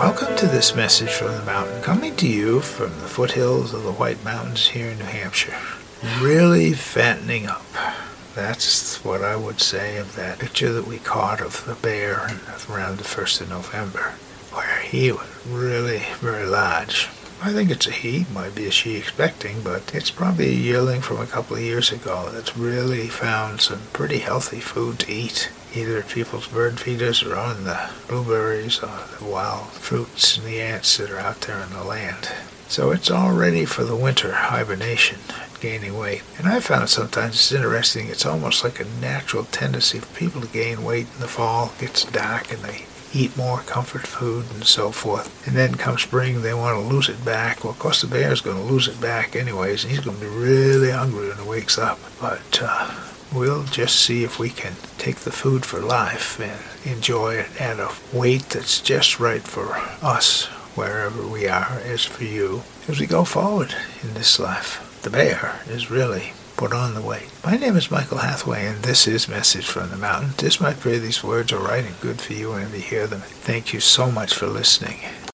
Welcome to this message from the mountain, coming to you from the foothills of the White Mountains here in New Hampshire. Really fattening up. That's what I would say of that picture that we caught of the bear around the 1st of November, where he was really very large. I think it's a he, might be a she expecting, but it's probably a yearling from a couple of years ago that's really found some pretty healthy food to eat, either people's bird feeders or on the blueberries or the wild fruits and the ants that are out there in the land. So it's all ready for the winter hibernation, gaining weight. And I found sometimes it's interesting, it's almost like a natural tendency for people to gain weight in the fall. It gets dark and they eat more comfort food and so forth. And then come spring, they want to lose it back. Well, of course, the bear's going to lose it back anyways, and he's going to be really hungry when he wakes up. But uh, we'll just see if we can take the food for life and enjoy it at a weight that's just right for us, wherever we are, as for you, as we go forward in this life. The bear is really put on the weight. My name is Michael Hathaway, and this is Message from the Mountain. Just might pray these words are right and good for you whenever you hear them. Thank you so much for listening.